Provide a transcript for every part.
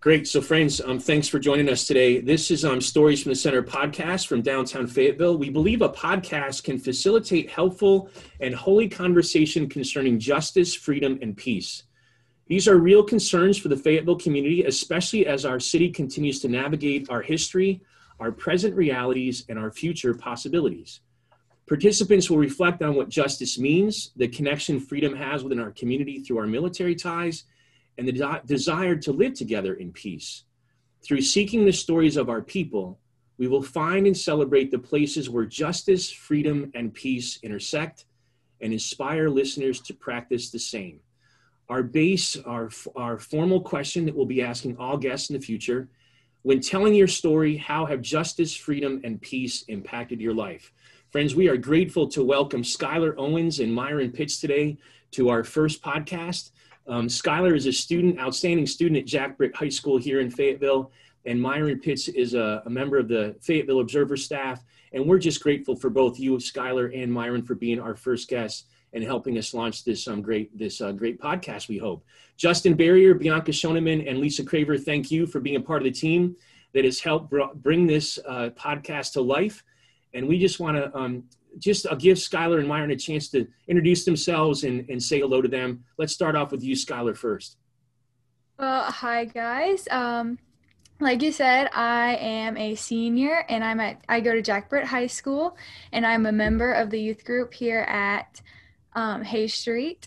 Great. So, friends, um, thanks for joining us today. This is um, Stories from the Center podcast from downtown Fayetteville. We believe a podcast can facilitate helpful and holy conversation concerning justice, freedom, and peace. These are real concerns for the Fayetteville community, especially as our city continues to navigate our history, our present realities, and our future possibilities. Participants will reflect on what justice means, the connection freedom has within our community through our military ties, and the de- desire to live together in peace. Through seeking the stories of our people, we will find and celebrate the places where justice, freedom, and peace intersect and inspire listeners to practice the same. Our base, our, our formal question that we'll be asking all guests in the future when telling your story, how have justice, freedom, and peace impacted your life? Friends, we are grateful to welcome Skylar Owens and Myron Pitts today to our first podcast. Um, Skylar is a student, outstanding student at Jack Britt High School here in Fayetteville, and Myron Pitts is a, a, member of the Fayetteville Observer staff. And we're just grateful for both you, Skylar, and Myron for being our first guests and helping us launch this um, great this uh, great podcast. We hope Justin Barrier, Bianca Shoneman, and Lisa Craver. Thank you for being a part of the team that has helped br- bring this uh, podcast to life. And we just want to um, just I'll give Skylar and Myron a chance to introduce themselves and, and say hello to them. Let's start off with you, Skylar, first. Well, hi guys. Um, like you said, I am a senior and I'm at I go to Jack Britt High School and I'm a member of the youth group here at um, Hay Street.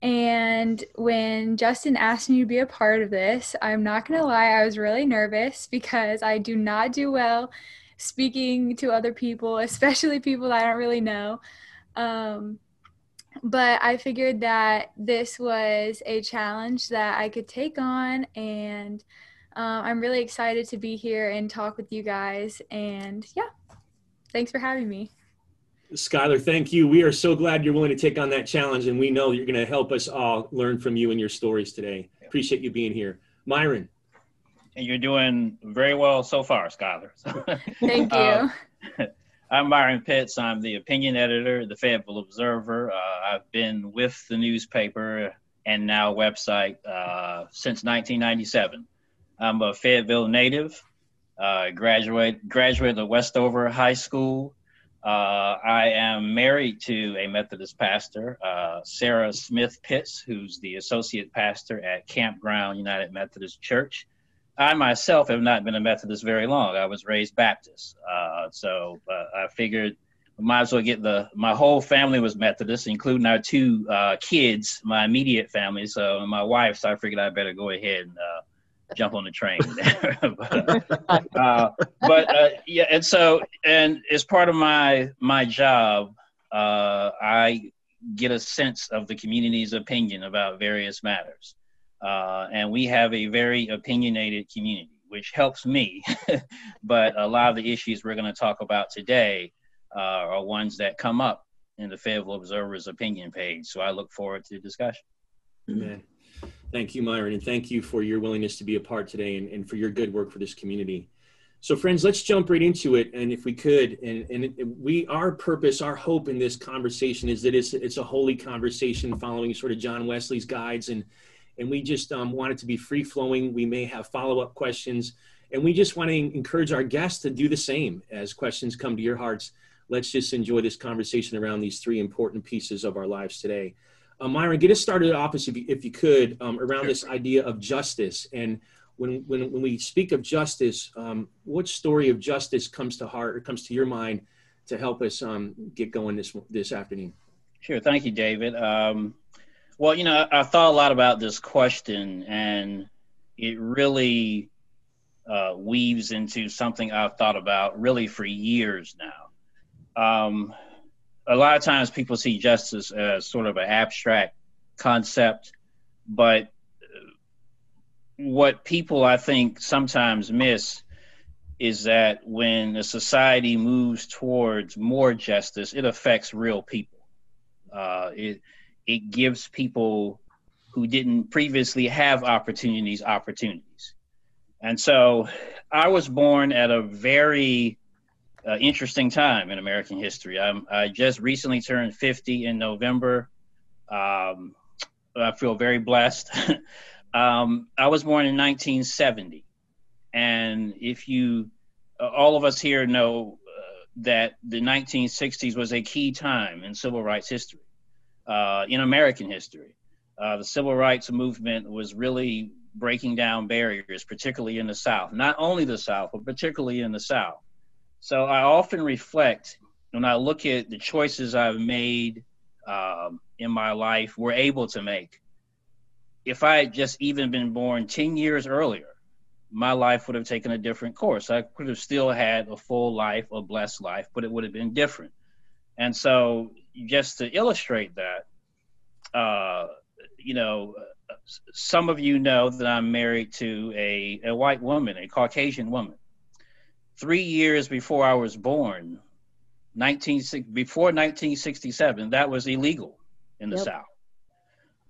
And when Justin asked me to be a part of this, I'm not gonna lie, I was really nervous because I do not do well speaking to other people, especially people I don't really know. Um, but I figured that this was a challenge that I could take on, and um, I'm really excited to be here and talk with you guys. And yeah, thanks for having me. Skylar, thank you. We are so glad you're willing to take on that challenge, and we know you're going to help us all learn from you and your stories today. Appreciate you being here. Myron and you're doing very well so far, Skylar. Thank you. Uh, I'm Myron Pitts. I'm the opinion editor the Fayetteville Observer. Uh, I've been with the newspaper and now website uh, since 1997. I'm a Fayetteville native. Uh, graduate graduate of Westover High School. Uh, I am married to a Methodist pastor, uh, Sarah Smith Pitts, who's the associate pastor at Campground United Methodist Church I myself have not been a Methodist very long. I was raised Baptist, uh, so uh, I figured I might as well get the. My whole family was Methodist, including our two uh, kids, my immediate family. So my wife. So I figured I better go ahead and uh, jump on the train. but, uh, but uh, yeah, and so and as part of my my job, I get a sense of the community's opinion about various matters. Uh, and we have a very opinionated community, which helps me. but a lot of the issues we're going to talk about today uh, are ones that come up in the Fayetteville Observer's opinion page. So I look forward to the discussion. Amen. Thank you, Myron, and thank you for your willingness to be a part today and, and for your good work for this community. So, friends, let's jump right into it. And if we could, and, and we, our purpose, our hope in this conversation is that it's, it's a holy conversation following sort of John Wesley's guides and and we just um, want it to be free flowing. We may have follow up questions, and we just want to encourage our guests to do the same as questions come to your hearts. Let's just enjoy this conversation around these three important pieces of our lives today. Uh, Myron, get us started off if you, if you could um, around sure. this idea of justice. And when, when, when we speak of justice, um, what story of justice comes to heart or comes to your mind to help us um, get going this, this afternoon? Sure. Thank you, David. Um, well, you know, I thought a lot about this question, and it really uh, weaves into something I've thought about really for years now. Um, a lot of times people see justice as sort of an abstract concept, but what people I think sometimes miss is that when a society moves towards more justice, it affects real people. Uh, it it gives people who didn't previously have opportunities opportunities. And so I was born at a very uh, interesting time in American history. I'm, i just recently turned 50 in November. Um, I feel very blessed. Um, I was born in 1970, and if you, uh, all of us here know uh, that the 1960s was a key time in civil rights history, uh, in American history. Uh, the civil rights movement was really breaking down barriers, particularly in the South. Not only the South, but particularly in the South. So I often reflect when I look at the choices I've made um, in my life, were able to make. If I had just even been born 10 years earlier, my life would have taken a different course. I could have still had a full life, a blessed life, but it would have been different. And so, just to illustrate that, uh, you know, some of you know that I'm married to a, a white woman, a Caucasian woman. Three years before I was born, 19 before 1967, that was illegal in the yep. South.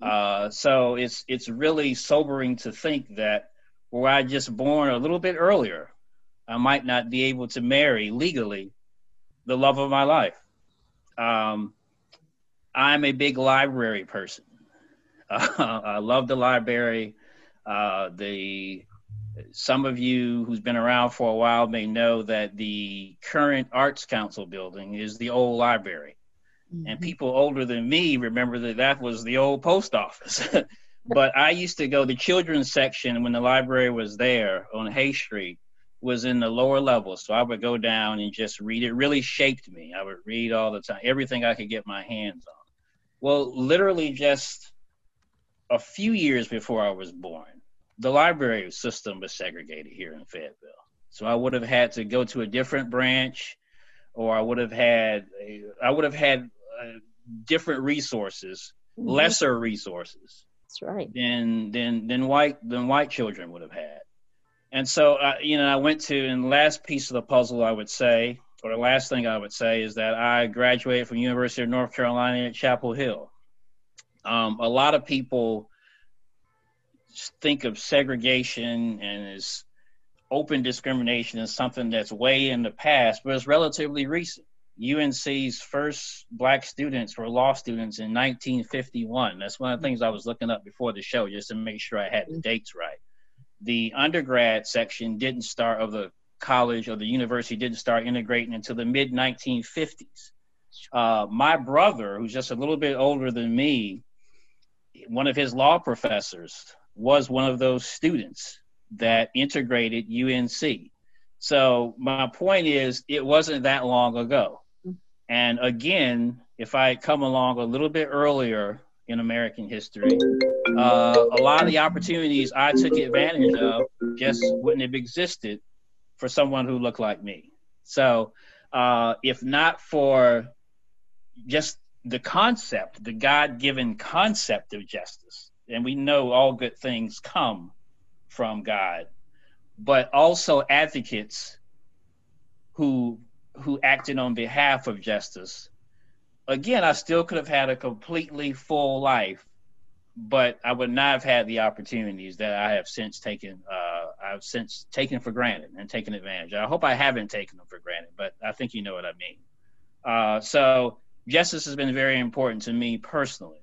Uh, so it's it's really sobering to think that were I just born a little bit earlier, I might not be able to marry legally the love of my life. Um, I'm a big library person. Uh, I love the library. Uh, the some of you who's been around for a while may know that the current Arts Council building is the old library. Mm-hmm. And people older than me remember that that was the old post office. but I used to go, the children's section when the library was there on Hay Street was in the lower level. So I would go down and just read. It really shaped me. I would read all the time, everything I could get my hands on. Well, literally just a few years before I was born, the library system was segregated here in Fayetteville. So I would have had to go to a different branch, or I would have had a, I would have had uh, different resources, mm-hmm. lesser resources. That's right. Than than than white than white children would have had. And so uh, you know I went to and last piece of the puzzle I would say, or the last thing I would say is that I graduated from University of North Carolina at Chapel Hill. Um, a lot of people think of segregation and as open discrimination as something that's way in the past, but it's relatively recent. UNC's first black students were law students in 1951. That's one of the things I was looking up before the show just to make sure I had the dates right. The undergrad section didn't start of the college or the university didn't start integrating until the mid 1950s. Uh, my brother, who's just a little bit older than me, one of his law professors was one of those students that integrated UNC. So my point is, it wasn't that long ago. And again, if I had come along a little bit earlier in American history, uh, a lot of the opportunities I took advantage of just wouldn't have existed for someone who looked like me. So uh, if not for just the concept, the God given concept of justice, and we know all good things come from God, but also advocates who who acted on behalf of justice. Again, I still could have had a completely full life, but I would not have had the opportunities that I have since taken. Uh, I've since taken for granted and taken advantage. I hope I haven't taken them for granted, but I think you know what I mean. Uh, so justice has been very important to me personally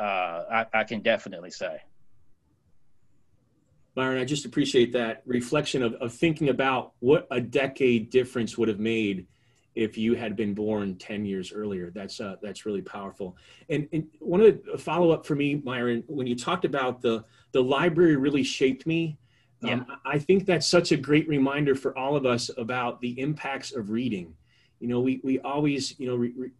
uh, I, I can definitely say. Myron, I just appreciate that reflection of, of thinking about what a decade difference would have made if you had been born 10 years earlier. That's uh, that's really powerful. And, and one of the follow up for me, Myron, when you talked about the the library really shaped me. Yeah. Um, I think that's such a great reminder for all of us about the impacts of reading. You know, we, we always, you know, re, re,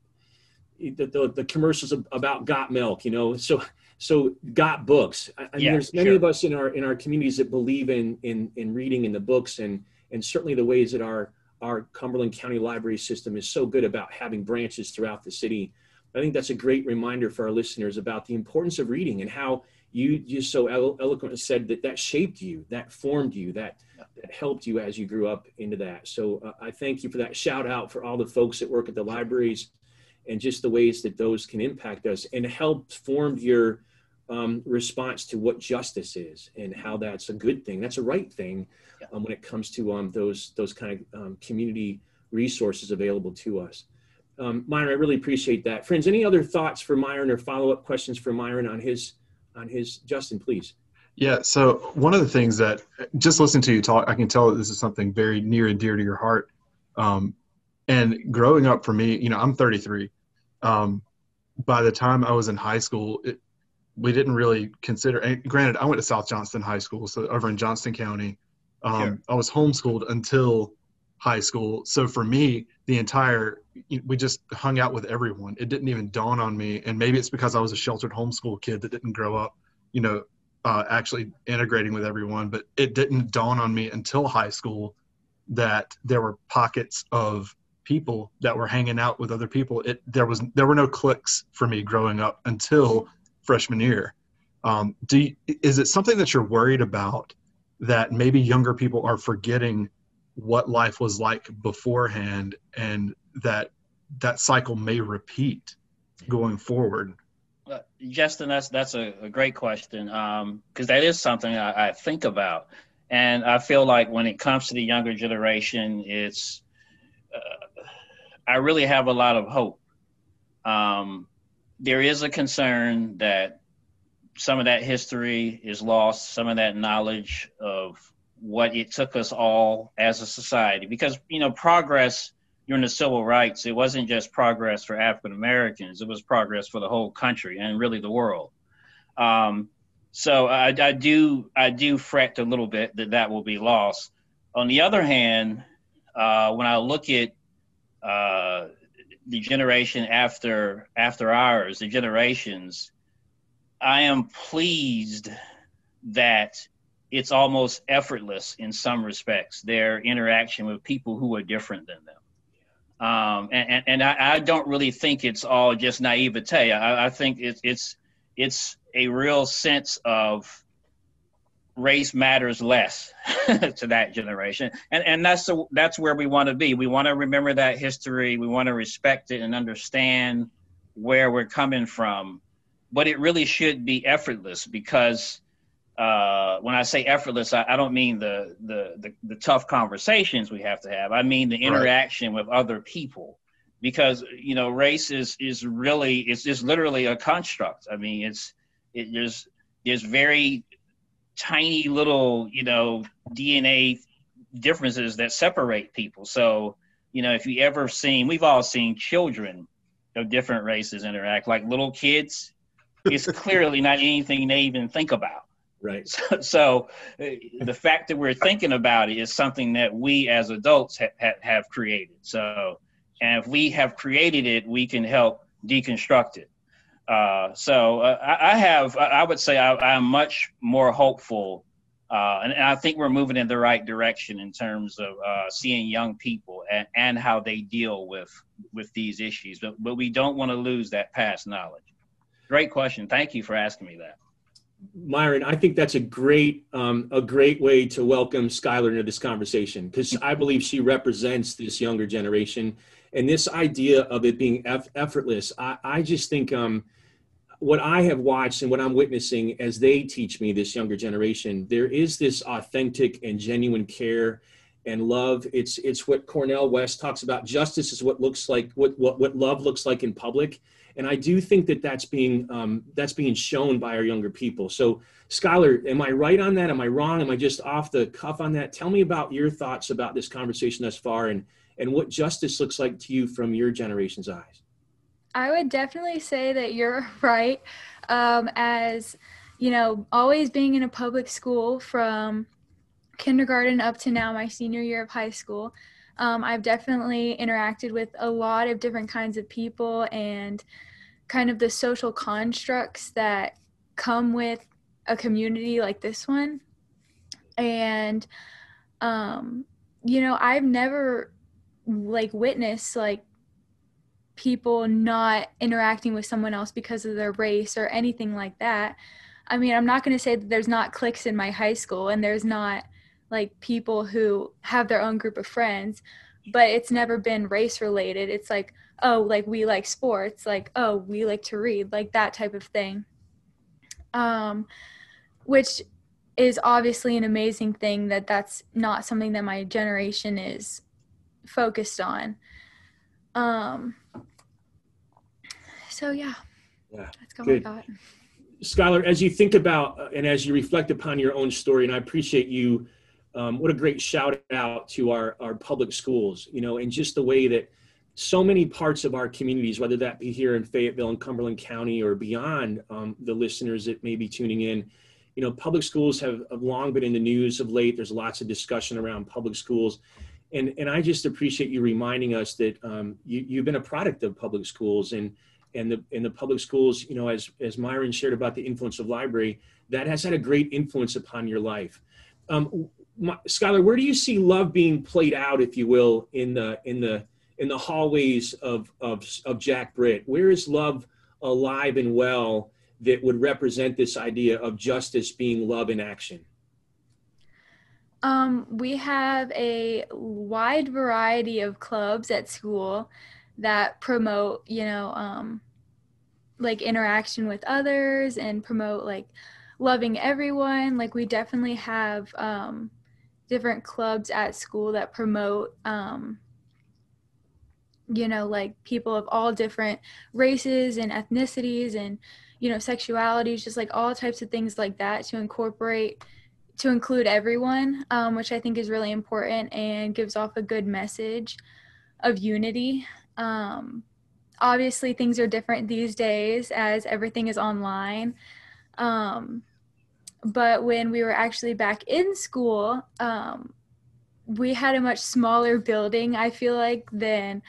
the, the, the, commercials about got milk you know so so got books I, yeah, there's many sure. of us in our in our communities that believe in in in reading in the books and and certainly the ways that our our cumberland county library system is so good about having branches throughout the city i think that's a great reminder for our listeners about the importance of reading and how you just so eloquently said that that shaped you that formed you that that helped you as you grew up into that so uh, i thank you for that shout out for all the folks that work at the libraries and just the ways that those can impact us and help form your um, response to what justice is and how that's a good thing. That's a right thing um, when it comes to um, those those kind of um, community resources available to us. Um, Myron, I really appreciate that. Friends, any other thoughts for Myron or follow up questions for Myron on his on his Justin, please. Yeah. So one of the things that just listening to you talk, I can tell that this is something very near and dear to your heart. Um, and growing up for me, you know, I'm 33. Um, by the time I was in high school, it, we didn't really consider. And granted, I went to South Johnston High School, so over in Johnston County. Um, sure. I was homeschooled until high school, so for me, the entire we just hung out with everyone. It didn't even dawn on me, and maybe it's because I was a sheltered homeschool kid that didn't grow up, you know, uh, actually integrating with everyone. But it didn't dawn on me until high school that there were pockets of people that were hanging out with other people. It there was there were no cliques for me growing up until freshman year. Um, do you, is it something that you're worried about that maybe younger people are forgetting what life was like beforehand and that that cycle may repeat going forward? Uh, Justin, that's that's a, a great question because um, that is something I, I, think about, and I feel like when it comes to the younger generation, it's uh, I really have a lot of hope. Um, there is a concern that some of that history is lost, some of that knowledge of what it took us all as a society. Because, you know, progress during the civil rights, it wasn't just progress for African Americans, it was progress for the whole country and really the world. Um, so I, I, do I do fret a little bit that that will be lost. On the other hand, uh, when I look at uh, the generation after after ours, the generations, I am pleased that it's almost effortless in some respects their interaction with people who are different than them. Um, and and I, I, don't really think it's all just naivete. I, I think it's it's it's a real sense of race matters less to that generation and and that's the, that's where we want to be we want to remember that history we want to respect it and understand where we're coming from but it really should be effortless because uh, when I say effortless, I, I don't mean the, the, the the tough conversations we have to have. I mean the interaction right. with other people, because you know race is is really it's just literally a construct. I mean it's it, there's there's very tiny little, you know, DNA differences that separate people. So, you know, if you ever seen, we've all seen children of different races interact, like little kids. It's clearly not anything they even think about. Right. So, so, uh, the fact that we're thinking about it is something that we as adults ha- ha- have created. So, and if we have created it, we can help deconstruct it. Uh, so uh, I, I, have, I would say I, am much more hopeful, uh, and, and, I think we're moving in the right direction in terms of uh, seeing young people and, and how they deal with with these issues. But but we don't want to lose that past knowledge. Great question. Thank you for asking me that. Myron, I think that's a great um, a great way to welcome Skylar into this conversation because I believe she represents this younger generation and this idea of it being eff- effortless. I, I just think um, what I have watched and what I'm witnessing as they teach me this younger generation, there is this authentic and genuine care and love. It's it's what Cornel West talks about. Justice is what looks like what what what love looks like in public, and I do think that that's being um, that's being shown by our younger people. So, Skylar, am I right on that? Am I wrong? Am I just off the cuff on that? Tell me about your thoughts about this conversation thus far, and and what justice looks like to you from your generation's eyes. I would definitely say that you're right. Um, as you know, always being in a public school from kindergarten up to now, my senior year of high school, um, I've definitely interacted with a lot of different kinds of people and kind of the social constructs that come with a community like this one. And, um, you know, I've never like witnessed like people not interacting with someone else because of their race or anything like that. I mean, I'm not going to say that there's not cliques in my high school and there's not like people who have their own group of friends, but it's never been race related. It's like, oh, like we like sports, like, oh, we like to read, like that type of thing. Um, which is obviously an amazing thing that that's not something that my generation is focused on. Um, so yeah, yeah, that's kind Good. Skylar, as you think about uh, and as you reflect upon your own story, and I appreciate you, um, what a great shout out to our, our public schools, you know, and just the way that so many parts of our communities, whether that be here in Fayetteville and Cumberland County or beyond um, the listeners that may be tuning in, you know, public schools have, have long been in the news of late. There's lots of discussion around public schools. And, and I just appreciate you reminding us that um, you, you've been a product of public schools and, and the, and the public schools, you know, as, as Myron shared about the influence of library, that has had a great influence upon your life. Um, my, Skylar, where do you see love being played out, if you will, in the, in the, in the hallways of, of, of Jack Britt? Where is love alive and well that would represent this idea of justice being love in action? Um, we have a wide variety of clubs at school that promote, you know, um, like interaction with others and promote like loving everyone. Like we definitely have um, different clubs at school that promote um, you know like people of all different races and ethnicities and you know sexualities just like all types of things like that to incorporate to include everyone um, which i think is really important and gives off a good message of unity. Um, obviously things are different these days as everything is online um, but when we were actually back in school um, we had a much smaller building i feel like than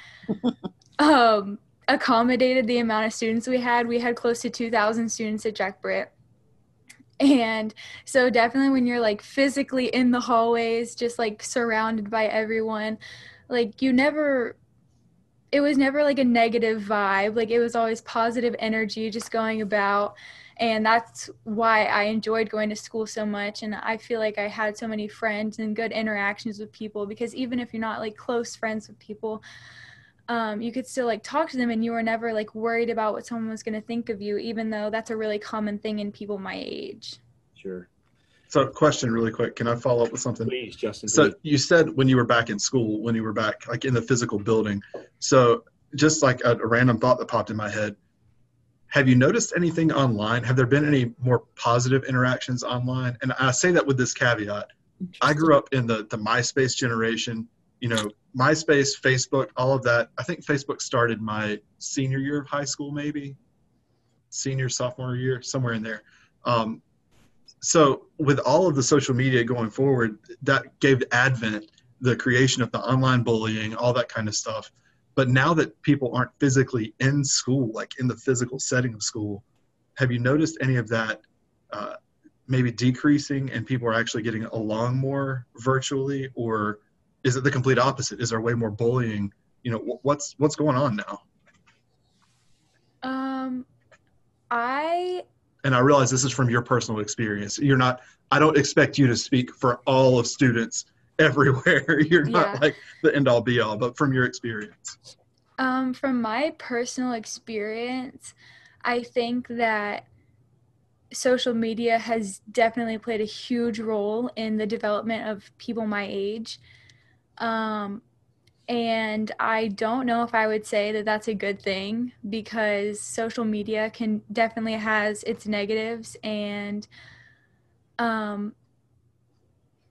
um, accommodated the amount of students we had. We had close to 2000 students at jack britt. And so definitely when you're like physically in the hallways just like surrounded by everyone like you never it was never like a negative vibe. Like it was always positive energy just going about and that's why I enjoyed going to school so much and I feel like I had so many friends and good interactions with people because even if you're not like close friends with people um, you could still like talk to them and you were never like worried about what someone was going to think of you even though that's a really common thing in people my age. Sure. So question really quick can i follow up with something? Please justin so please. you said when you were back in school when you were back like in the physical building. So just like a, a random thought that popped in my head have you noticed anything online? Have there been any more positive interactions online? And I say that with this caveat. I grew up in the the MySpace generation. You know, MySpace, Facebook, all of that. I think Facebook started my senior year of high school, maybe senior sophomore year, somewhere in there. Um, so with all of the social media going forward, that gave the Advent the creation of the online bullying, all that kind of stuff. But now that people aren't physically in school, like in the physical setting of school, have you noticed any of that uh, maybe decreasing and people are actually getting along more virtually, or is it the complete opposite? Is there way more bullying? You know, what's what's going on now? Um, I and I realize this is from your personal experience. You're not. I don't expect you to speak for all of students everywhere. You're not yeah. like the end all be all, but from your experience. Um, from my personal experience, I think that social media has definitely played a huge role in the development of people my age. Um, and I don't know if I would say that that's a good thing because social media can definitely has its negatives and um,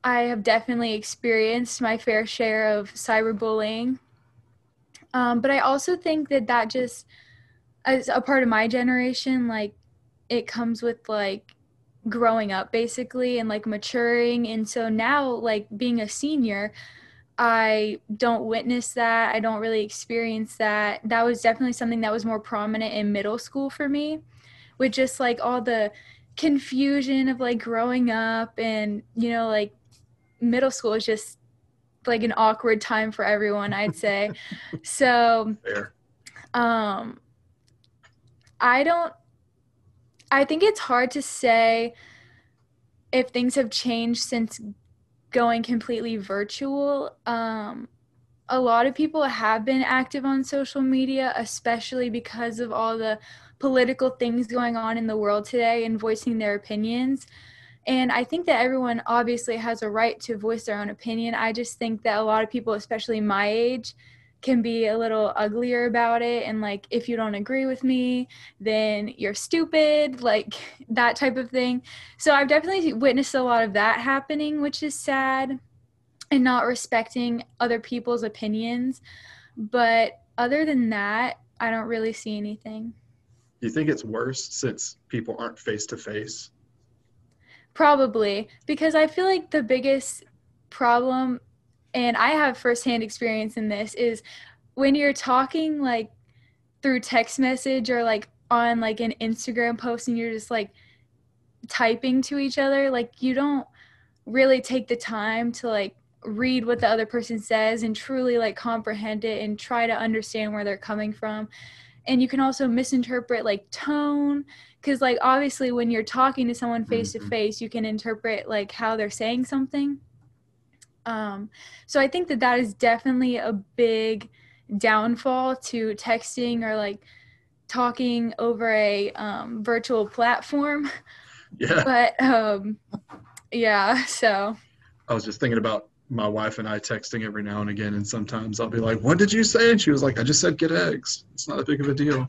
I have definitely experienced my fair share of cyberbullying. Um, but I also think that that just, as a part of my generation, like it comes with like growing up basically and like maturing. And so now, like being a senior, I don't witness that. I don't really experience that. That was definitely something that was more prominent in middle school for me, with just like all the confusion of like growing up and, you know, like middle school is just like an awkward time for everyone, I'd say. so, Fair. um, I don't, I think it's hard to say if things have changed since going completely virtual. Um, a lot of people have been active on social media, especially because of all the political things going on in the world today and voicing their opinions. And I think that everyone obviously has a right to voice their own opinion. I just think that a lot of people, especially my age, can be a little uglier about it. And like if you don't agree with me then you're stupid like that type of thing. So i've definitely witnessed a lot of that happening which is sad and not respecting other people's opinions. But other than that i don't really see anything. Do you think it's worse since people aren't face to face probably because i feel like the biggest problem and I have firsthand experience in this is when you're talking like through text message or like on like an Instagram post and you're just like typing to each other, like you don't really take the time to like read what the other person says and truly like comprehend it and try to understand where they're coming from. And you can also misinterpret like tone because like obviously when you're talking to someone face to face, you can interpret like how they're saying something um, so I think that that is definitely a big downfall to texting or like talking over a um, virtual platform. Yeah. But um, yeah, so. I was just thinking about my wife and I texting every now and again, and sometimes I'll be like, "What did you say?" And she was like, "I just said get eggs. It's not a big of a deal."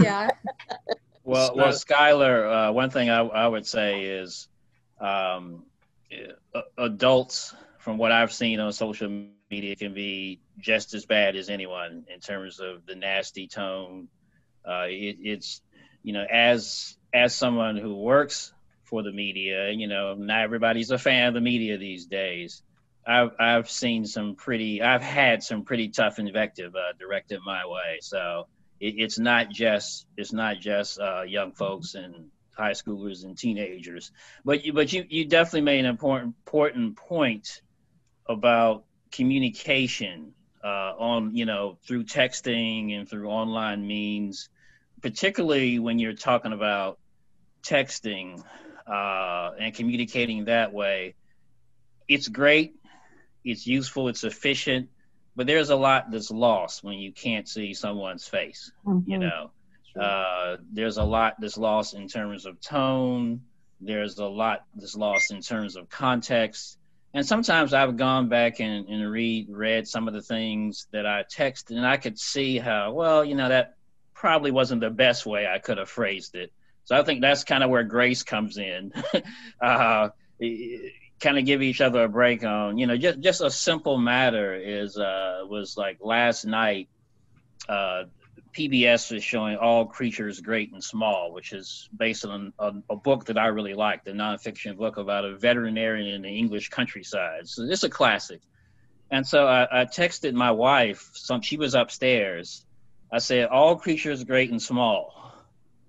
Yeah. Well, well, Skylar, uh, one thing I, I would say is um, adults, from what I've seen on social media, can be just as bad as anyone in terms of the nasty tone. Uh, it, it's you know as as someone who works for the media, you know, not everybody's a fan of the media these days. I've I've seen some pretty, I've had some pretty tough invective uh, directed my way. So it, it's not just it's not just uh, young folks and high schoolers and teenagers. But you, but you, you definitely made an important important point about communication uh, on you know through texting and through online means, particularly when you're talking about texting uh, and communicating that way. It's great, it's useful, it's efficient, but there's a lot that's lost when you can't see someone's face. Mm-hmm. You know uh, there's a lot that's lost in terms of tone. There's a lot that's lost in terms of context. And sometimes I've gone back and, and read read some of the things that I texted, and I could see how well, you know, that probably wasn't the best way I could have phrased it. So I think that's kind of where grace comes in. uh, kind of give each other a break on, you know, just just a simple matter is uh, was like last night. Uh, PBS was showing All Creatures Great and Small, which is based on a, a, book that I really like, the nonfiction book about a veterinarian in the English countryside. So it's a classic. And so I, I texted my wife, some, she was upstairs. I said, All Creatures Great and Small.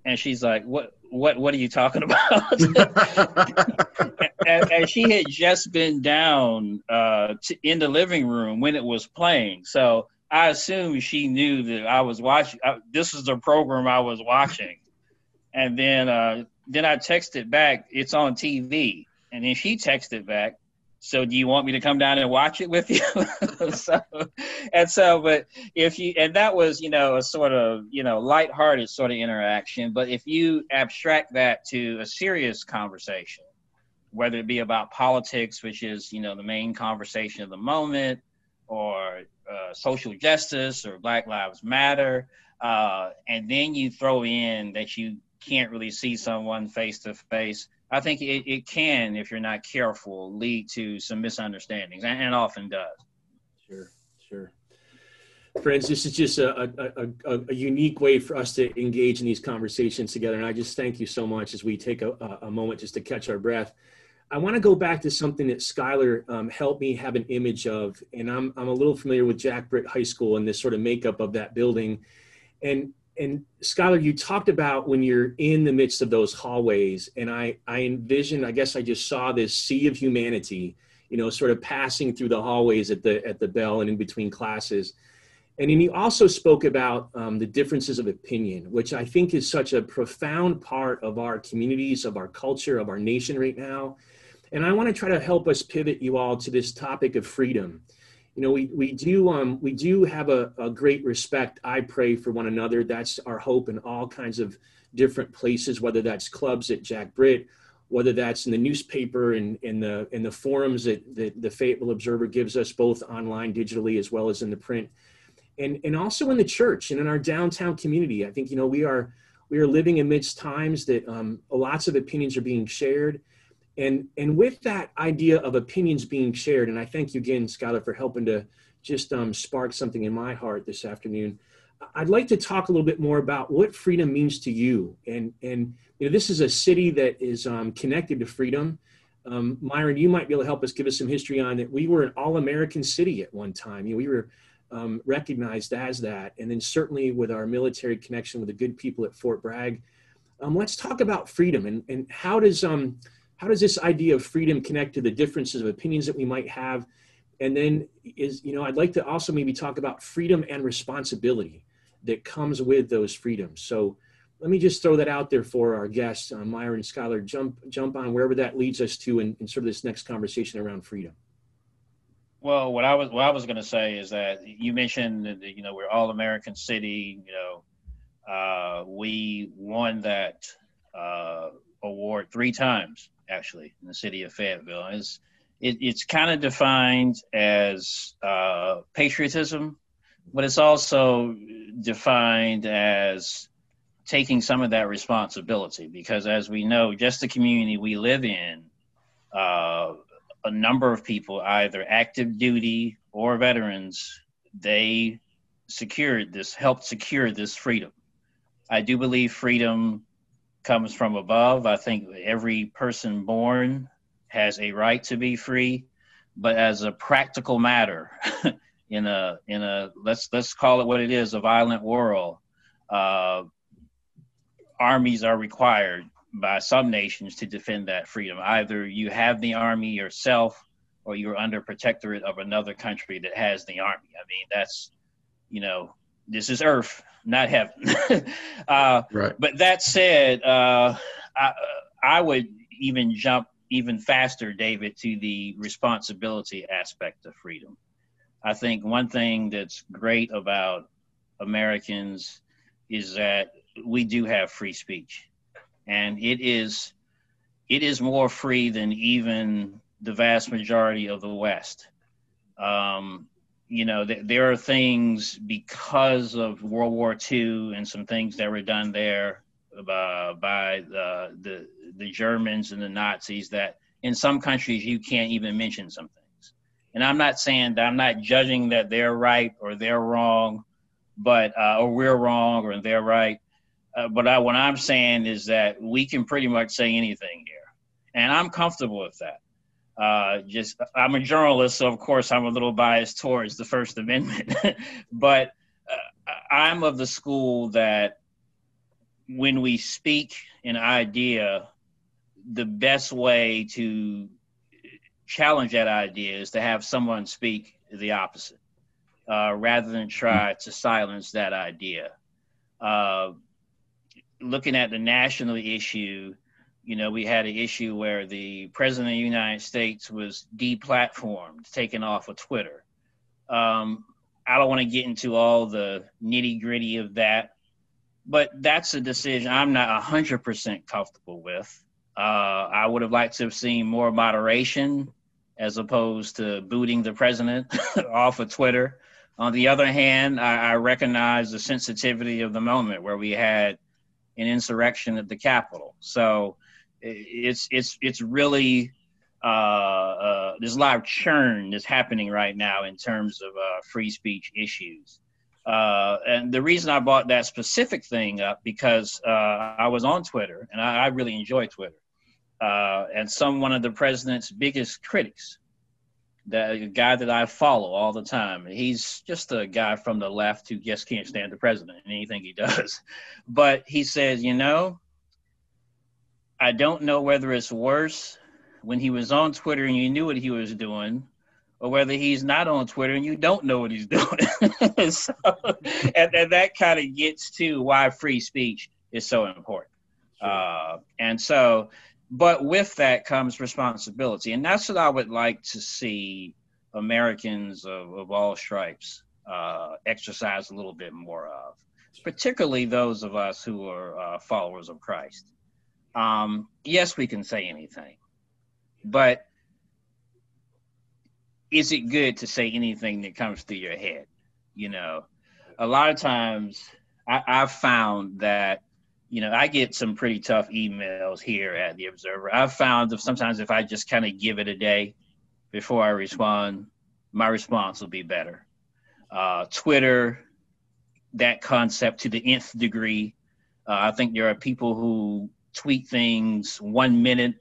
And she's like, What? What what are you talking about? and, and, she had just been down uh, to, in the living room when it was playing. So I assumed she knew that I was watching. I, this is the program I was watching, and then uh, then I texted back, "It's on TV," and then she texted back, "So do you want me to come down and watch it with you?" so, and so, but if you and that was you know a sort of you know lighthearted sort of interaction, but if you abstract that to a serious conversation, whether it be about politics, which is you know the main conversation of the moment, or uh, social justice or Black Lives Matter, uh, and then you throw in that you can't really see someone face to face, I think it, it can, if you're not careful, lead to some misunderstandings, and, and often does. Sure, sure. Friends, this is just a, a, a, a, unique way for us to engage in these conversations together. And I just thank you so much as we take a, a moment just to catch our breath. I want to go back to something that Skylar um, helped me have an image of, and I'm I'm a little familiar with Jack Britt High School and this sort of makeup of that building, and and Skylar, you talked about when you're in the midst of those hallways, and I I envisioned, I guess I just saw this sea of humanity, you know, sort of passing through the hallways at the at the bell and in between classes. And then he also spoke about um, the differences of opinion, which I think is such a profound part of our communities, of our culture, of our nation right now. And I want to try to help us pivot you all to this topic of freedom. You know, we, we do um, we do have a, a great respect, I pray, for one another. That's our hope in all kinds of different places, whether that's clubs at Jack Britt whether that's in the newspaper and in the in the forums that, that the Fayetteville Observer gives us, both online, digitally, as well as in the print, and and also in the church and in our downtown community. I think you know we are we are living amidst times that um, lots of opinions are being shared, and and with that idea of opinions being shared, and I thank you again, Skylar, for helping to just um, spark something in my heart this afternoon. I'd like to talk a little bit more about what freedom means to you. And, and you know, this is a city that is um, connected to freedom. Um, Myron, you might be able to help us give us some history on that. We were an all-American city at one time. You know, we were um, recognized as that. And then certainly with our military connection with the good people at Fort Bragg. Um, let's talk about freedom and, and how does um, how does this idea of freedom connect to the differences of opinions that we might have? And then is, you know, I'd like to also maybe talk about freedom and responsibility that comes with those freedoms. So let me just throw that out there for our guests, uh, Myron and Skylar. Jump jump on wherever that leads us to in, in sort of this next conversation around freedom. Well, what I was what I was going to say is that you mentioned that you know we're all American city. You know, uh, we won that uh, award three times actually in the city of Fayetteville. It's it, it's kind of defined as uh, patriotism but it's also defined as taking some of that responsibility because as we know just the community we live in uh, a number of people either active duty or veterans they secured this helped secure this freedom i do believe freedom comes from above. I think every person born has a right to be free. But as a practical matter in a in a let's let's call it what it is a violent world uh, armies are required by some nations to defend that freedom. Either you have the army yourself or you're under protectorate of another country that has the army. I mean that's you know this is earth not heaven uh, right. but that said uh, I, I would even jump even faster david to the responsibility aspect of freedom I think one thing that's great about Americans is that we do have free speech, and it is it is more free than even the vast majority of the West. Um, you know, th- there are things because of World War II and some things that were done there uh, by the, the the Germans and the Nazis that in some countries you can't even mention some things. and I'm not saying that I'm not judging that they're right or they're wrong, but uh, or we're wrong or they're right. Uh, but I, what I'm saying is that we can pretty much say anything here, and I'm comfortable with that. Uh, just I'm a journalist, so of course I'm a little biased towards the First Amendment, but uh, I'm of the school that when we speak an idea, the best way to challenge that idea is to have someone speak the opposite uh, rather than try to silence that idea. Uh, looking at the national issue, you know, we had an issue where the president of the United States was deplatformed, taken off of Twitter. Um, I don't want to get into all the nitty gritty of that, but that's a decision I'm not 100% comfortable with. Uh, I would have liked to have seen more moderation as opposed to booting the president off of Twitter. On the other hand, I, I, recognize the sensitivity of the moment where we had an insurrection at the Capitol. So it's it's it's really uh, uh, there's a lot of churn that's happening right now in terms of uh, free speech issues. Uh, and the reason I brought that specific thing up because uh, I was on Twitter and I, I really enjoy Twitter uh, and some one of the president's biggest critics, the guy that I follow all the time. He's just a guy from the left who just can't stand the president and anything he does. But he says, you know, I don't know whether it's worse when he was on Twitter and you knew what he was doing, or whether he's not on Twitter and you don't know what he's doing. so, and, and, that kind of gets to why free speech is so important. Sure. Uh, and so but with that comes responsibility and that's what i would like to see americans of, of all stripes uh, exercise a little bit more of particularly those of us who are uh, followers of christ um, yes, we can say anything, but is it good to say anything that comes through your head? You know, a lot of times I, I've found that you know, I get some pretty tough emails here at the Observer. I've found that sometimes if I just kind of give it a day before I respond, my response will be better. Uh, Twitter, that concept to the nth degree. Uh, I think there are people who tweet things one minute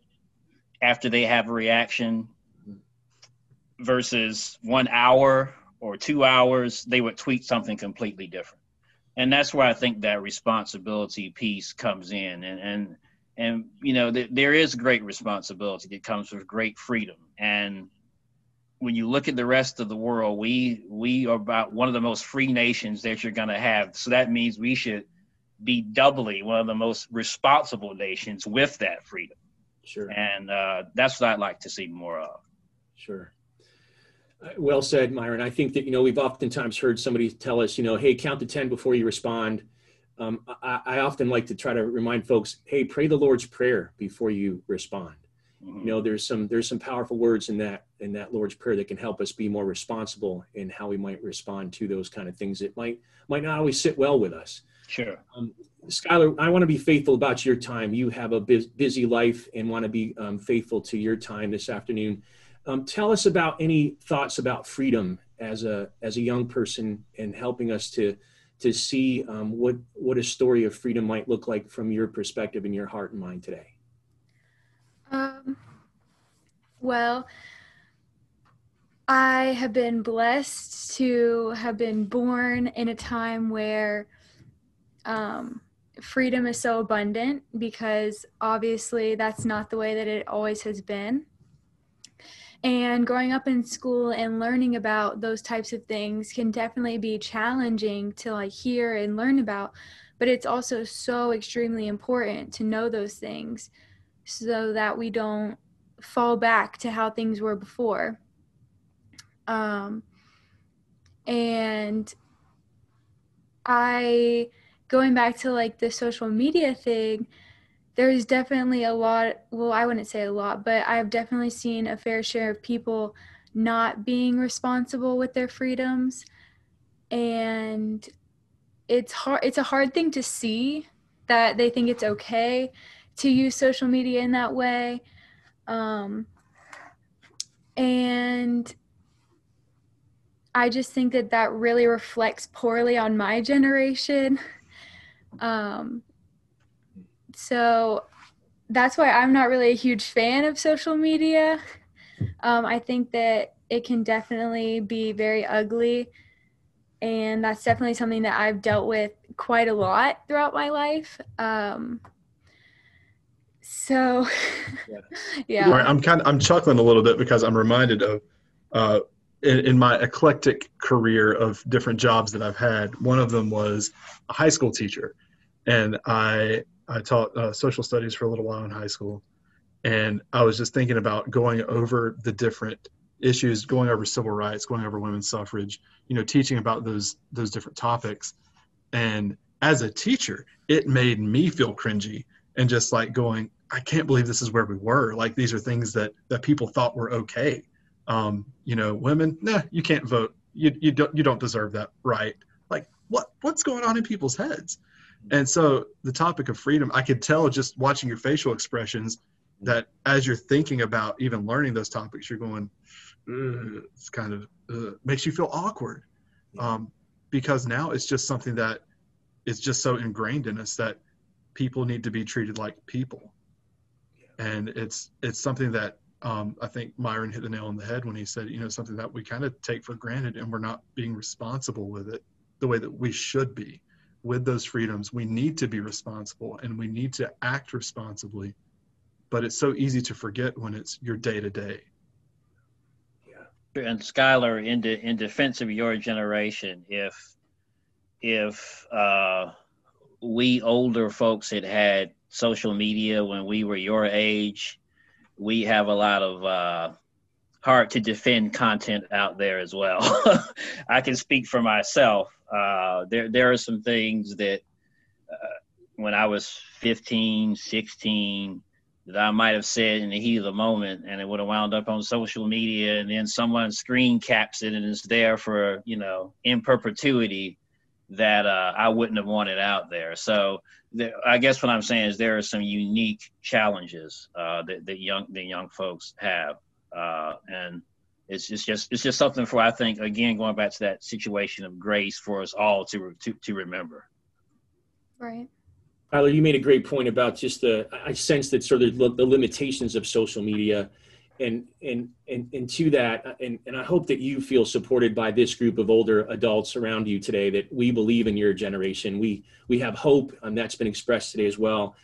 after they have a reaction versus one hour or two hours, they would tweet something completely different. And that's where I think that responsibility piece comes in. And, and, and you know, th- there is great responsibility that comes with great freedom. And when you look at the rest of the world, we we are about one of the most free nations that you're going to have. So that means we should be doubly one of the most responsible nations with that freedom. Sure. And uh, that's what I'd like to see more of. Sure. Uh, well said, Myron. I think that, you know, we've oftentimes heard somebody tell us, you know, hey, count to 10 before you respond. Um, I, I, often like to try to remind folks, hey, pray the Lord's Prayer before you respond. Mm-hmm. You know, there's some there's some powerful words in that in that Lord's Prayer that can help us be more responsible in how we might respond to those kind of things that might might not always sit well with us. Sure. Um, Skylar, I want to be faithful about your time. You have a busy life and want to be um, faithful to your time this afternoon. Um, tell us about any thoughts about freedom as a as a young person and helping us to to see um, what what a story of freedom might look like from your perspective in your heart and mind today. Um, well, I have been blessed to have been born in a time where um, freedom is so abundant because obviously that's not the way that it always has been. And growing up in school and learning about those types of things can definitely be challenging to like hear and learn about, but it's also so extremely important to know those things so that we don't fall back to how things were before. Um, and I going back to like the social media thing, there's definitely a lot, well, I wouldn't say a lot, but I've definitely seen a fair share of people not being responsible with their freedoms. And it's hard it's a hard thing to see that they think it's okay to use social media in that way. Um, and I just think that that really reflects poorly on my generation. Um, so that's why I'm not really a huge fan of social media. Um, I think that it can definitely be very ugly. And that's definitely something that I've dealt with quite a lot throughout my life. Um, so, yeah. yeah. Right, I'm kind of I'm chuckling a little bit because I'm reminded of uh, in, in, my eclectic career of different jobs that I've had. One of them was a high school teacher, and I I taught uh, social studies for a little while in high school, and I was just thinking about going over the different issues, going over civil rights, going over women's suffrage, you know, teaching about those those different topics. And as a teacher, it made me feel cringy and just like going, I can't believe this is where we were. Like these are things that that people thought were okay. Um, you know, women, nah, you can't vote. You you don't you don't deserve that right. Like what what's going on in people's heads? And so the topic of freedom, I could tell just watching your facial expressions that as you're thinking about even learning those topics, you're going, it's kind of uh, makes you feel awkward um, because now it's just something that is just so ingrained in us that people need to be treated like people, and it's it's something that um, I think Myron hit the nail on the head when he said, you know, something that we kind of take for granted and we're not being responsible with it the way that we should be with those freedoms, we need to be responsible and we need to act responsibly. But it's so easy to forget when it's your day to day. Yeah. And Skylar, in de- in defense of your generation, if if uh, we older folks had had social media when we were your age, we have a lot of uh, hard to defend content out there as well. I can speak for myself. Uh, there, there are some things that uh, when I was 15, 16 that I might have said in the heat of the moment and it would have wound up on social media and then someone screen caps it and it's there for, you know, in perpetuity that uh, I wouldn't have wanted out there. So there, I guess what I'm saying is there are some unique challenges uh, that, that young that young folks have, uh, and it's just, just it's just something for I think again going back to that situation of grace for us all to to to remember. Right. Tyler, you made a great point about just the. I sense that sort of the, the limitations of social media, and and and and to that, and and I hope that you feel supported by this group of older adults around you today. That we believe in your generation. We we have hope, and that's been expressed today as well.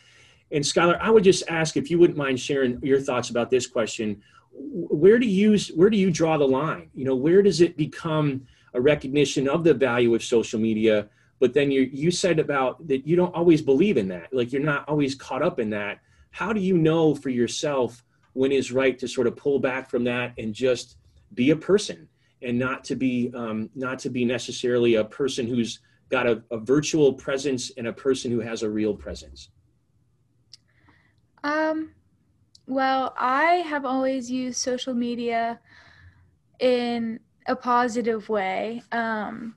And Skylar, I would just ask if you wouldn't mind sharing your thoughts about this question. Where do you where do you draw the line? You know, where does it become a recognition of the value of social media? but then you you said about that you don't always believe in that like you're not always caught up in that how do you know for yourself when is right to sort of pull back from that and just be a person and not to be um, not to be necessarily a person who's got a, a virtual presence and a person who has a real presence. Um well i have always used social media in a positive way. Um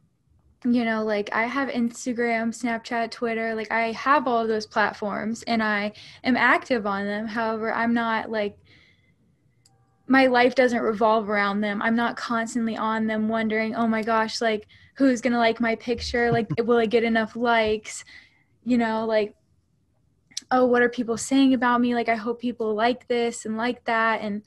you know like i have instagram snapchat twitter like i have all those platforms and i am active on them. However i'm not like my life doesn't revolve around them i'm not constantly on them wondering oh my gosh like who's gonna like my picture like will i get enough likes you know like oh what are people saying about me like i hope people like this and like that and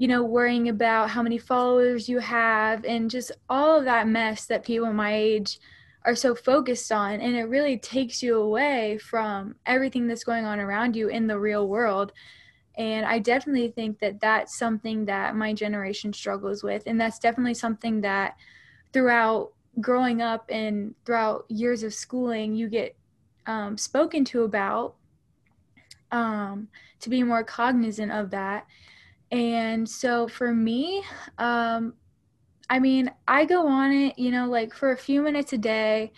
you know, worrying about how many followers you have and just all of that mess that people my age are so focused on. And it really takes you away from everything that's going on around you in the real world. And I definitely think that that's something that my generation struggles with. And that's definitely something that throughout growing up and throughout years of schooling, you get um, spoken to about um, to be more cognizant of that and so for me, um, I mean, I go on it, you know, like for a few minutes a day,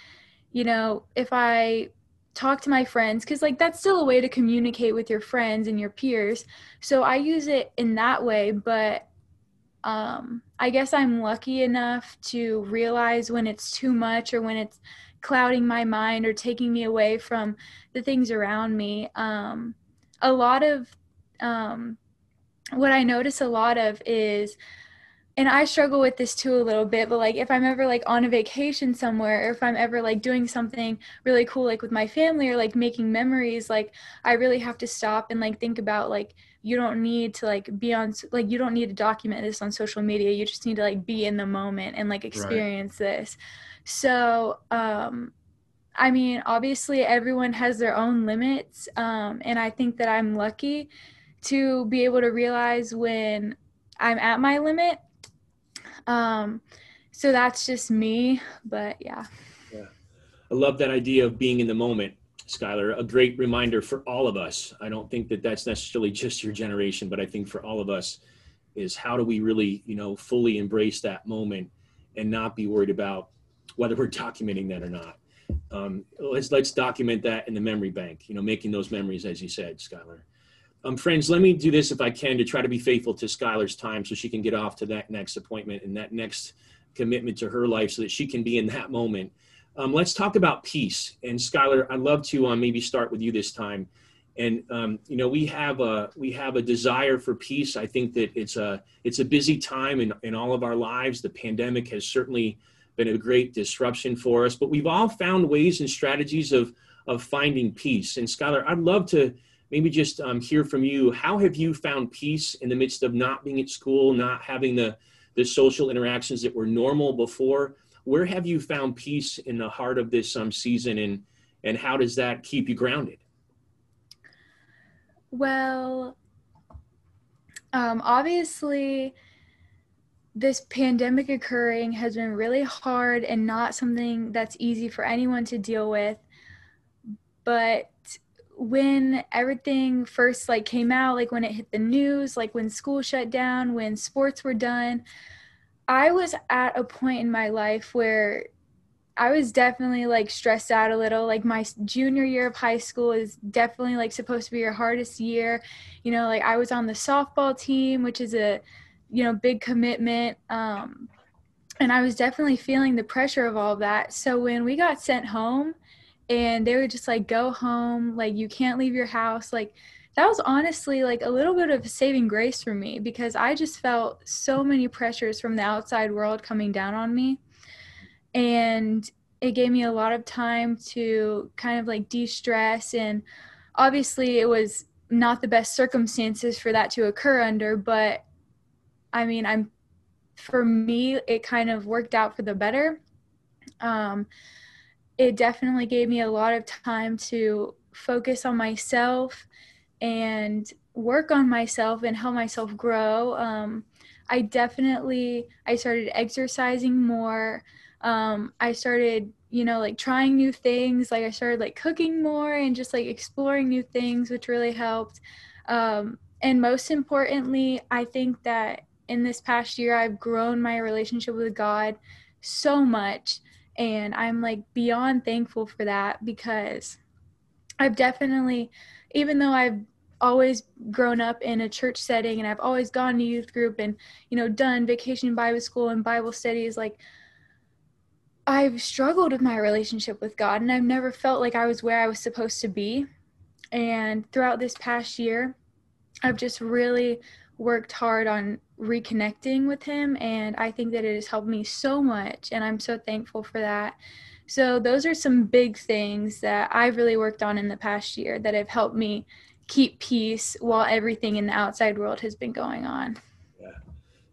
you know, if I talk to my friends, because like that's still a way to communicate with your friends and your peers. So I use it in that way, but um, I guess I'm lucky enough to realize when it's too much or when it's clouding my mind or taking me away from the things around me. Um, a lot of um, what I notice a lot of is and I struggle with this too a little bit, but like if I'm ever like on a vacation somewhere or if I'm ever like doing something really cool like with my family or like making memories, like I really have to stop and like think about like you don't need to like be on like you don't need to document this on social media. You just need to like be in the moment and like experience right. this. So, um I mean, obviously everyone has their own limits um and I think that I'm lucky to be able to realize when I'm at my limit. Um, so that's just me, but yeah. Yeah. I love that idea of being in the moment, Skylar. A great reminder for all of us. I don't think that that's necessarily just your generation, but I think for all of us is how do we really, you know, fully embrace that moment and not be worried about whether we're documenting that or not. Um, let's let's document that in the memory bank. You know, making those memories, as you said, Skylar. Um, friends, let me do this if I can to try to be faithful to Skylar's time so she can get off to that next appointment and that next commitment to her life so that she can be in that moment. Um, let's talk about peace. And Skylar, I'd love to um, maybe start with you this time. And um, you know, we have a we have a desire for peace. I think that it's a it's a busy time in, in all of our lives. The pandemic has certainly been a great disruption for us, but we've all found ways and strategies of of finding peace. And Skylar, I'd love to maybe just um, hear from you. How have you found peace in the midst of not being at school, not having the, the social interactions that were normal before? Where have you found peace in the heart of this um, season, and and how does that keep you grounded? Well, um, obviously, this pandemic occurring has been really hard and not something that's easy for anyone to deal with. But when everything first like came out like when it hit the news like when school shut down when sports were done i was at a point in my life where I was definitely like stressed out a little. Like my junior year of high school is definitely like supposed to be your hardest year. You know, like I was on the softball team, which is a, you know, big commitment. Um, and I was definitely feeling the pressure of all that. So when we got sent home and they were just like, go home, like you can't leave your house, like that was honestly like a little bit of saving grace for me because I just felt so many pressures from the outside world coming down on me. And it gave me a lot of time to kind of like de-stress and obviously it was not the best circumstances for that to occur under but i mean i'm for me it kind of worked out for the better. Um, it definitely gave me a lot of time to focus on myself and work on myself and help myself grow um, i definitely i started exercising more um, I started, you know, like trying new things. Like I started like cooking more and just like exploring new things, which really helped. Um, and most importantly, I think that in this past year, I've grown my relationship with God so much. And I'm like beyond thankful for that because I've definitely, even though I've always grown up in a church setting and I've always gone to youth group and, you know, done vacation Bible school and Bible studies, like I've struggled with my relationship with God and I've never felt like I was where I was supposed to be. And throughout this past year, I've just really worked hard on reconnecting with Him. And I think that it has helped me so much. And I'm so thankful for that. So, those are some big things that I've really worked on in the past year that have helped me keep peace while everything in the outside world has been going on Yeah.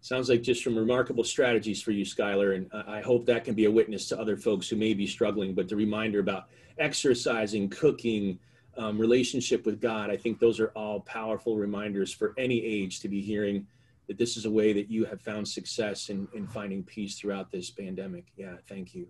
sounds like just some remarkable strategies for you, Skylar. And I hope that can be a witness to other folks who may be struggling. But the reminder about exercising, cooking, um, relationship with God, I think those are all powerful reminders for any age to be hearing that this is a way that you have found success in, in finding peace throughout this pandemic. Yeah, thank you.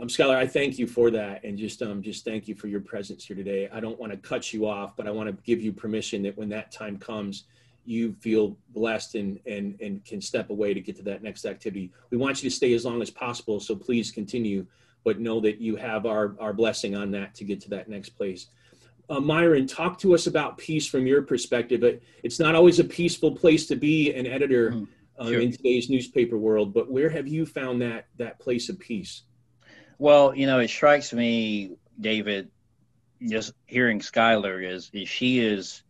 Um, Skylar, I thank you for that, and just um, just thank you for your presence here today. I don't want to cut you off, but I want to give you permission that when that time comes, you feel blessed and, and, and can step away to get to that next activity. We want you to stay as long as possible, so please continue, but know that you have our, our blessing on that to get to that next place. Uh, Myron, talk to us about peace from your perspective. But it's not always a peaceful place to be an editor mm, sure. in today's newspaper world. But where have you found that that place of peace? Well, you know, it strikes me, David, just hearing Skylar is, is she is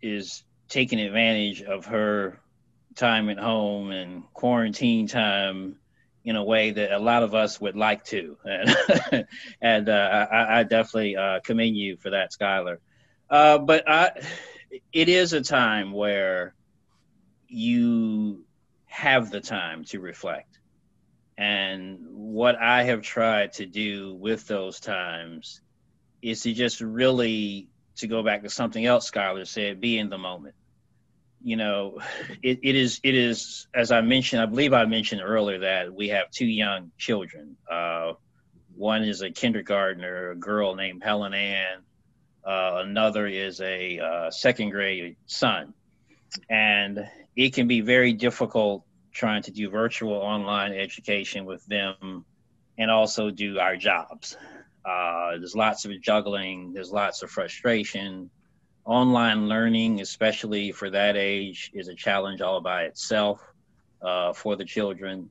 is taking advantage of her time at home and quarantine time in a way that a lot of us would like to. And, and uh, I, I, definitely uh, commend you for that, Skylar. Uh, but I, it is a time where you have the time to reflect. And what I have tried to do with those times is to just really, to go back to something else Skylar said, be in the moment you know, it, it is it is as I mentioned, I believe I mentioned earlier that we have two young children. Uh, one is a kindergartner, a girl named Helen Ann. Uh, another is a uh, second grade son, and it can be very difficult trying to do virtual online education with them, and also do our jobs. Uh, there's lots of juggling. There's lots of frustration online learning, especially for that age, is a challenge all by itself uh, for the children.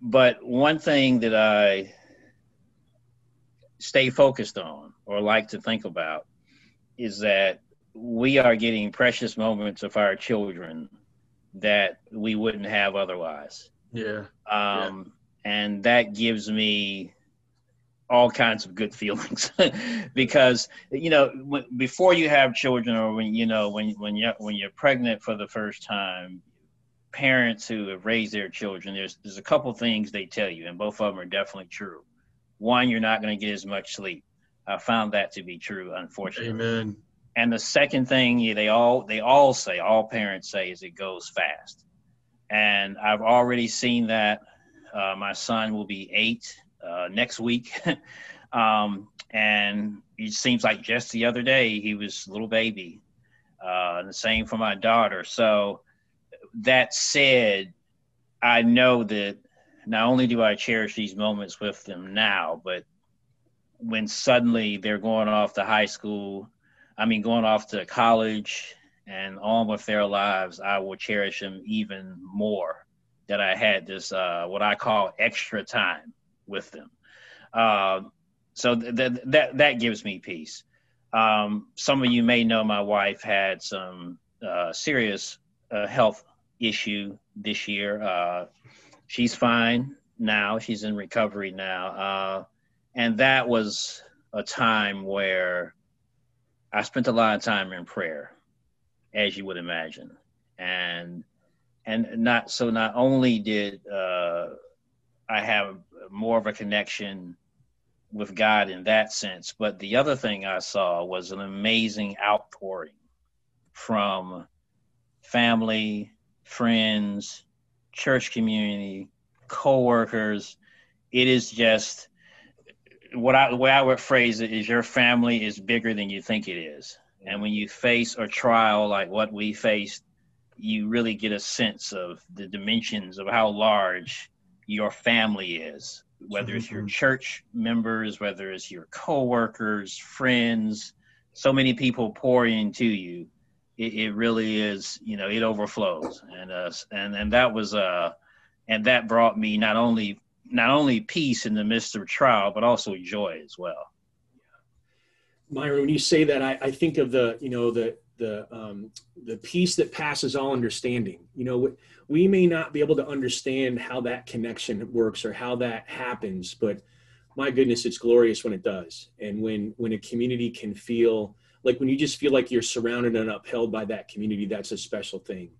But one thing that I stay focused on or like to think about is that we are getting precious moments of our children that we wouldn't have otherwise. Yeah. Um, yeah. And that gives me all kinds of good feelings. Because you know when, before you have children or when you know when when you when you're pregnant for the first time parents who have raised their children there's there's a couple things they tell you and both of them are definitely true. One you're not going to get as much sleep. I found that to be true unfortunately. Amen. And the second thing yeah, they all they all say all parents say is it goes fast. And i've already seen that uh, my son will be eight uh, next week. um, and it seems like just the other day he was a little baby. Uh, the same for my daughter. So that said, I know that not only do I cherish these moments with them now, but when suddenly they're going off to high school, I mean, going off to college and on with their lives, I will cherish them even more that I had this, uh, what I call extra time with them. Uh, so th- th- that, that gives me peace. Um, some of you may know my wife had some uh, serious uh, health issue this year. Uh, she's fine now. She's in recovery now. Uh, and that was a time where I spent a lot of time in prayer, as you would imagine. And and not so not only did uh, I have more of a connection with God in that sense, but the other thing I saw was an amazing outpouring from family, friends, church community, co-workers. It is just what I the way I would phrase it is your family is bigger than you think it is. And when you face a trial like what we faced, you really get a sense of the dimensions of how large your family is, whether it's your church members, whether it's your coworkers, friends, so many people pour into you. It, it really is, you know, it overflows. And uh and and that was uh and that brought me not only not only peace in the midst of trial, but also joy as well. Myron, when you say that, I, I think of the, you know, the the um, the peace that passes all understanding. You know, we may not be able to understand how that connection works or how that happens, but my goodness, it's glorious when it does. And when when a community can feel like when you just feel like you're surrounded and upheld by that community, that's a special thing.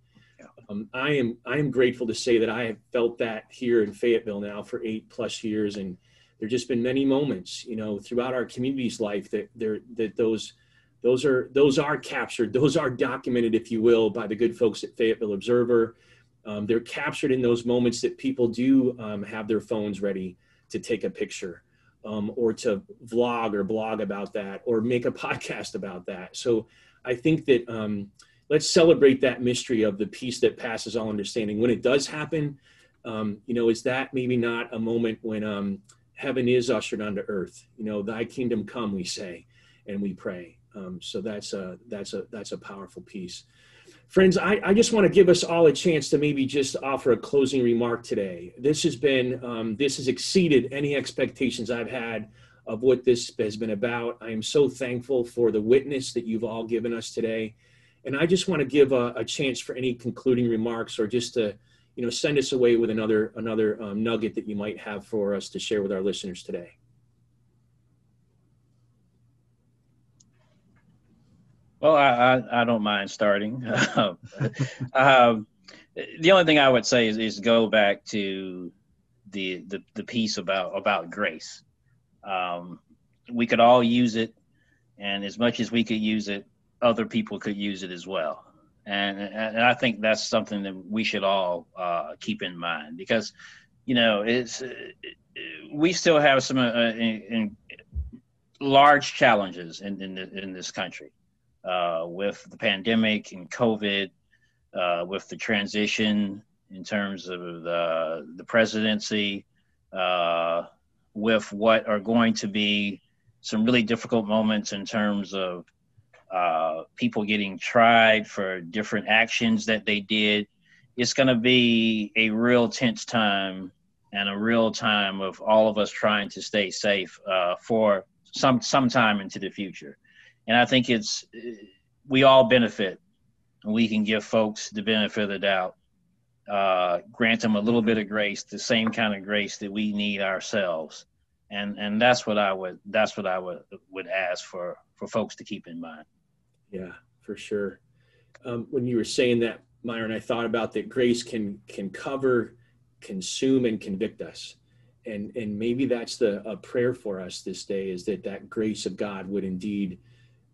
Um, I am I am grateful to say that I have felt that here in Fayetteville now for eight plus years, and there just been many moments, you know, throughout our community's life that there that those those are those are captured, those are documented, if you will, by the good folks at Fayetteville Observer. Um, they're captured in those moments that people do um, have their phones ready to take a picture. Um, or to vlog or blog about that or make a podcast about that. So I think that um, let's celebrate that mystery of the peace that passes all understanding. When it does happen, um, you know, is that maybe not a moment when um, heaven is ushered onto earth? You know, Thy kingdom come, we say, and we pray. Um, so that's a that's a that's a powerful piece. Friends, I, I just want to give us all a chance to maybe just offer a closing remark today. This has been um, this has exceeded any expectations I've had of what this has been about. I am so thankful for the witness that you've all given us today. And I just want to give a, a, chance for any concluding remarks or just to, you know, send us away with another another um, nugget that you might have for us to share with our listeners today. Well, I, I, I don't mind starting. um, the only thing I would say is, is go back to the, the, the piece about, about grace. Um, we could all use it. And as much as we could use it, other people could use it as well. And, and I think that's something that we should all uh, keep in mind because, you know, it's we still have some uh, in, in large challenges in in, the, in this country uh, with the pandemic and COVID, uh, with the transition in terms of the the presidency, uh, with what are going to be some really difficult moments in terms of uh, people getting tried for different actions that they did. It's going to be a real tense time and a real time of all of us trying to stay safe uh, for some some time into the future. And I think it's we all benefit, and we can give folks the benefit of the doubt, uh, grant them a little bit of grace, the same kind of grace that we need ourselves. And and that's what I would that's what I would would ask for for folks to keep in mind. Yeah, for sure. Um, when you were saying that, Myron, I thought about that grace can can cover, consume, and convict us, and and maybe that's the a prayer for us this day is that that grace of God would indeed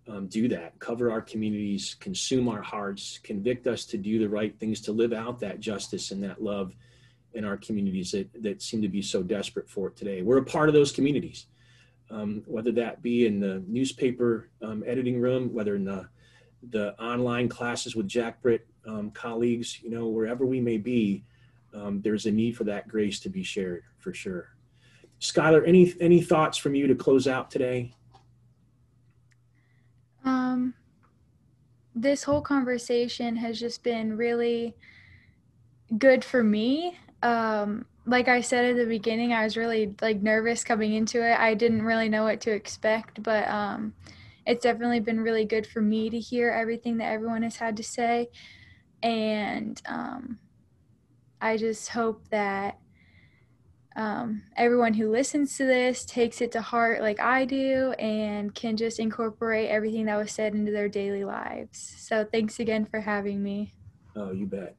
um, do that, cover our communities, consume our hearts, convict us to do the right things, to live out that justice and that love in our communities that that seem to be so desperate for it today. We're a part of those communities um, whether that be in the newspaper um, editing room, whether in the the online classes with Jack Britt um, colleagues, you know, wherever we may be, um, there's a need for that grace to be shared for sure. Skylar, any any thoughts from you to close out today? Um, this whole conversation has just been really good for me. Um, like I said at the beginning, I was really like nervous coming into it. I didn't really know what to expect, but um, it's definitely been really good for me to hear everything that everyone has had to say, and um, I just hope that um, everyone who listens to this takes it to heart like I do and can just incorporate everything that was said into their daily lives. So thanks again for having me. Oh, you bet.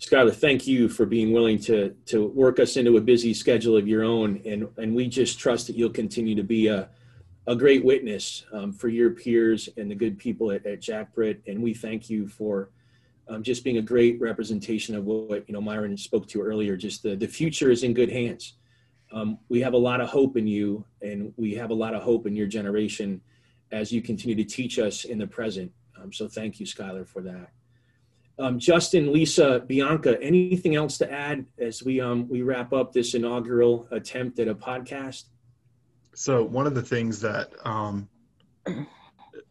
Skylar, thank you for being willing to to work us into a busy schedule of your own, and and we just trust that you'll continue to be a a great witness um, for your peers and the good people at, at Jack Britt, and we thank you for um, just being a great representation of what you know Myron spoke to earlier. Just the the future is in good hands. Um, we have a lot of hope in you, and we have a lot of hope in your generation as you continue to teach us in the present. Um, so thank you, Skylar, for that. Um, Justin, Lisa, Bianca, anything else to add as we um, we wrap up this inaugural attempt at a podcast? So one of the things that um,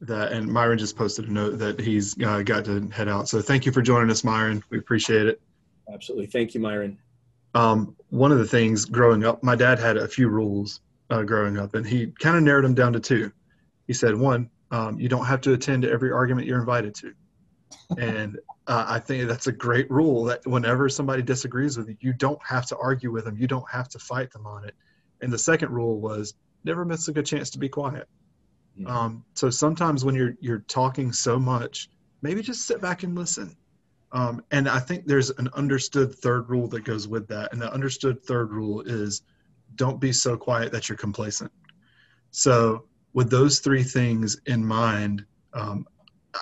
that and Myron just posted a note that he's uh, got to head out. So thank you for joining us, Myron. We appreciate it. Absolutely, thank you, Myron. Um, one of the things growing up, my dad had a few rules uh, growing up, and he kind of narrowed them down to two. He said, one, um, you don't have to attend to every argument you're invited to, and uh, I think that's a great rule. That whenever somebody disagrees with you, you don't have to argue with them. You don't have to fight them on it. And the second rule was never miss a good chance to be quiet. Mm-hmm. Um, so sometimes when you're you're talking so much, maybe just sit back and listen. Um, and I think there's an understood third rule that goes with that. And the understood third rule is don't be so quiet that you're complacent. So with those three things in mind, um,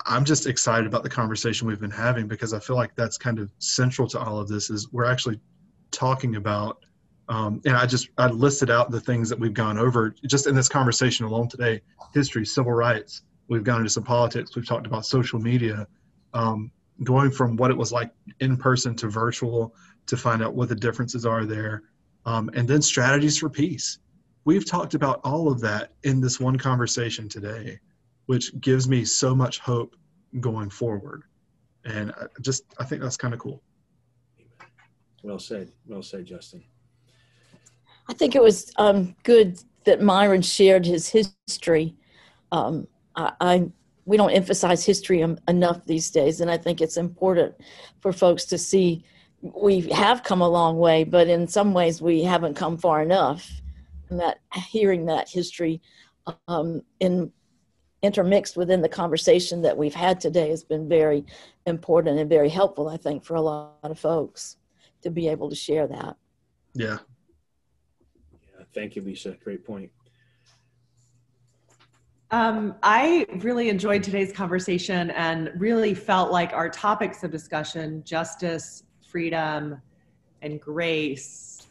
I'm just excited about the conversation we've been having because I feel like that's kind of central to all of this is we're actually talking about um, and I just I listed out the things that we've gone over just in this conversation alone today: history, civil rights. We've gone into some politics. We've talked about social media, um, going from what it was like in person to virtual to find out what the differences are there, um, and then strategies for peace. We've talked about all of that in this one conversation today, which gives me so much hope going forward. And I just I think that's kind of cool. Well said. Well said, Justin. I think it was um, good that Myron shared his history. Um, I, I, we don't emphasize history enough these days, and I think it's important for folks to see we have come a long way, but in some ways we haven't come far enough. And that hearing that history um, in intermixed within the conversation that we've had today has been very important and very helpful, I think, for a lot of folks to be able to share that. Yeah, Thank you, Lisa. Great point. Um, I really enjoyed today's conversation and really felt like our topics of discussion justice, freedom, and grace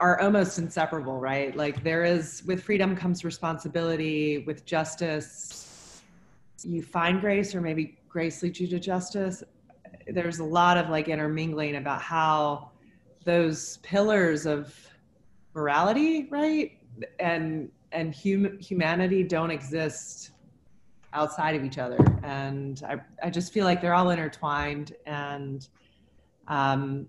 are almost inseparable, right? Like, there is, with freedom comes responsibility, with justice, you find grace, or maybe grace leads you to justice. There's a lot of like intermingling about how those pillars of morality, right? And and hum- humanity don't exist outside of each other. And I, I just feel like they're all intertwined and um,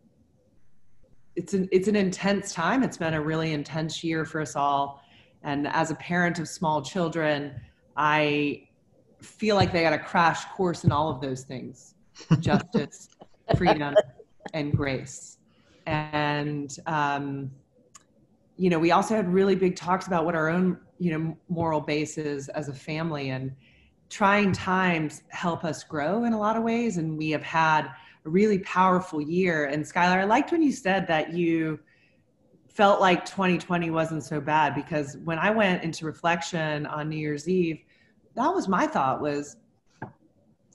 it's an, it's an intense time. It's been a really intense year for us all. And as a parent of small children, I feel like they got a crash course in all of those things, justice, freedom, and grace. And, um, you know, we also had really big talks about what our own, you know, moral base is as a family and trying times help us grow in a lot of ways. And we have had a really powerful year. And Skylar, I liked when you said that you felt like 2020 wasn't so bad because when I went into reflection on New Year's Eve, that was my thought was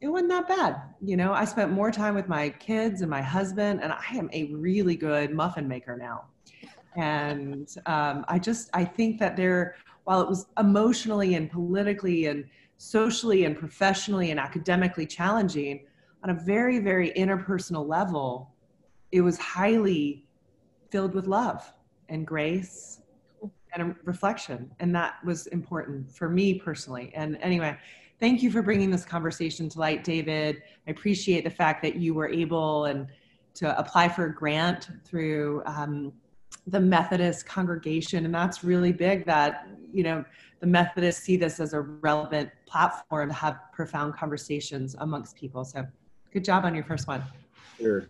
it wasn't that bad. You know, I spent more time with my kids and my husband, and I am a really good muffin maker now and um, i just i think that there while it was emotionally and politically and socially and professionally and academically challenging on a very very interpersonal level it was highly filled with love and grace and reflection. And that was important for me personally. And anyway, thank you for bringing this conversation to light, David. I appreciate the fact that you were able and to apply for a grant through um, the Methodist congregation. And that's really big that, you know, the Methodists see this as a relevant platform to have profound conversations amongst people. So good job on your first one. Sure.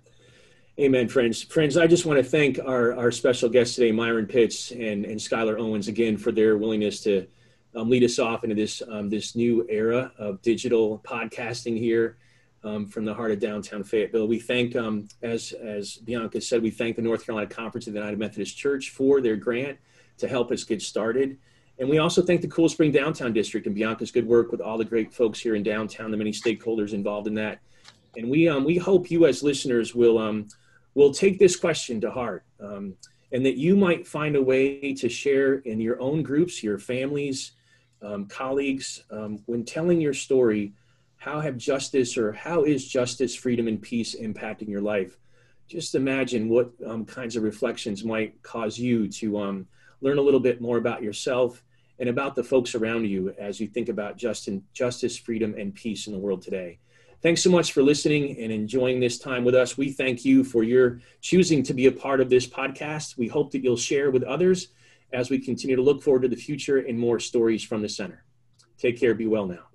Amen, friends. Friends, I just want to thank our, our special guests today, Myron Pitts and, and Skylar Owens, again, for their willingness to um, lead us off into this, um, this new era of digital podcasting here um, from the heart of downtown Fayetteville. We thank, um, as, as Bianca said, we thank the North Carolina Conference of the United Methodist Church for their grant to help us get started. And we also thank the Cool Spring Downtown District and Bianca's good work with all the great folks here in downtown, the many stakeholders involved in that. And we, um, we hope you as listeners will, um, will take this question to heart um, and that you might find a way to share in your own groups, your families, um, colleagues, when telling your story, how have justice or how is justice, freedom, and peace impacting your life? Just imagine what um, kinds of reflections might cause you to um, learn a little bit more about yourself and about the folks around you as you think about justice, freedom, and peace in the world today. Thanks so much for listening and enjoying this time with us. We thank you for your choosing to be a part of this podcast. We hope that you'll share with others as we continue to look forward to the future and more stories from the center. Take care. Be well now.